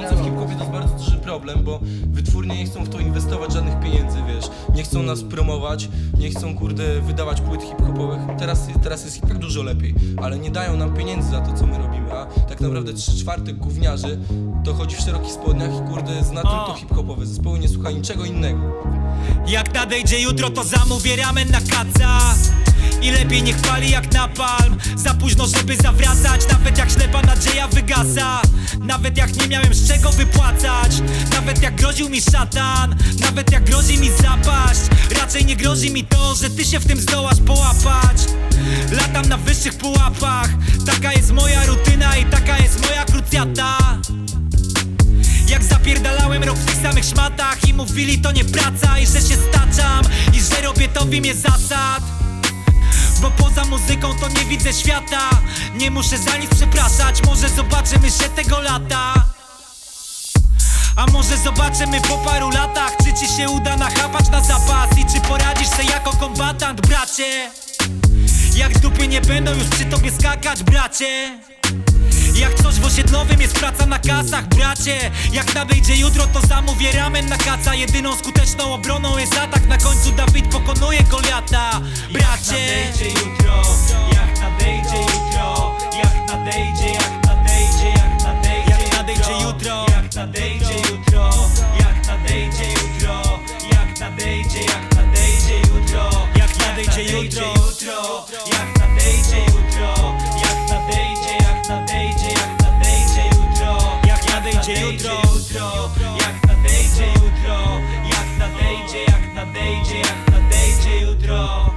pieniądze w hip-hopie to jest bardzo duży problem, bo wytwórnie nie chcą w to inwestować żadnych pieniędzy, wiesz. Nie chcą nas promować, nie chcą, kurde, wydawać płyt hip-hopowych. Teraz, teraz jest i tak dużo lepiej, ale nie dają nam pieniędzy za to, co my robimy, a tak naprawdę trzy czwarte gówniarzy to chodzi w szerokich spodniach i, kurde, zna tylko hip-hopowe zespoły, nie słucha niczego innego. Jak nadejdzie jutro to zamówię ramen na kaca I lepiej niech pali jak napalm. Za późno żeby zawracać. Nawet jak ślepa nadzieja wygasa. Nawet jak nie miałem z czego wypłacać. Nawet jak groził mi szatan. Nawet jak grozi mi zapaść. Raczej nie grozi mi to, że ty się w tym zdołasz połapać. Latam na wyższych pułapach. Taka jest moja rutyna i taka jest moja krucjata. Jak zapierdalałem rok w tych samych szmatach I mówili to nie praca i że się staczam I że robię to w imię zasad Bo poza muzyką to nie widzę świata. Nie muszę za nic przepraszać. Może zobaczymy się tego lata. A może zobaczymy po paru latach Czy ci się uda nachapać na zapas I czy poradzisz sobie jako kombatant, bracie? Jak dupy nie będą już przy tobie skakać, bracie? Jak coś w osiedlowym jest praca na kasach, bracie? Jak nadejdzie jutro to zamówię ramen na kaca. Jedyną skuteczną obroną jest atak. Na końcu Dawid pokonuje Goliata, bracie nadejdzie jutro, jak nadejdzie jutro. Jak nadejdzie, jak nadejdzie, jak nadejdzie jutro. Jak nadejdzie jutro, jak nadejdzie jutro. Jak nadejdzie, jak nadejdzie, jak nadejdzie jutro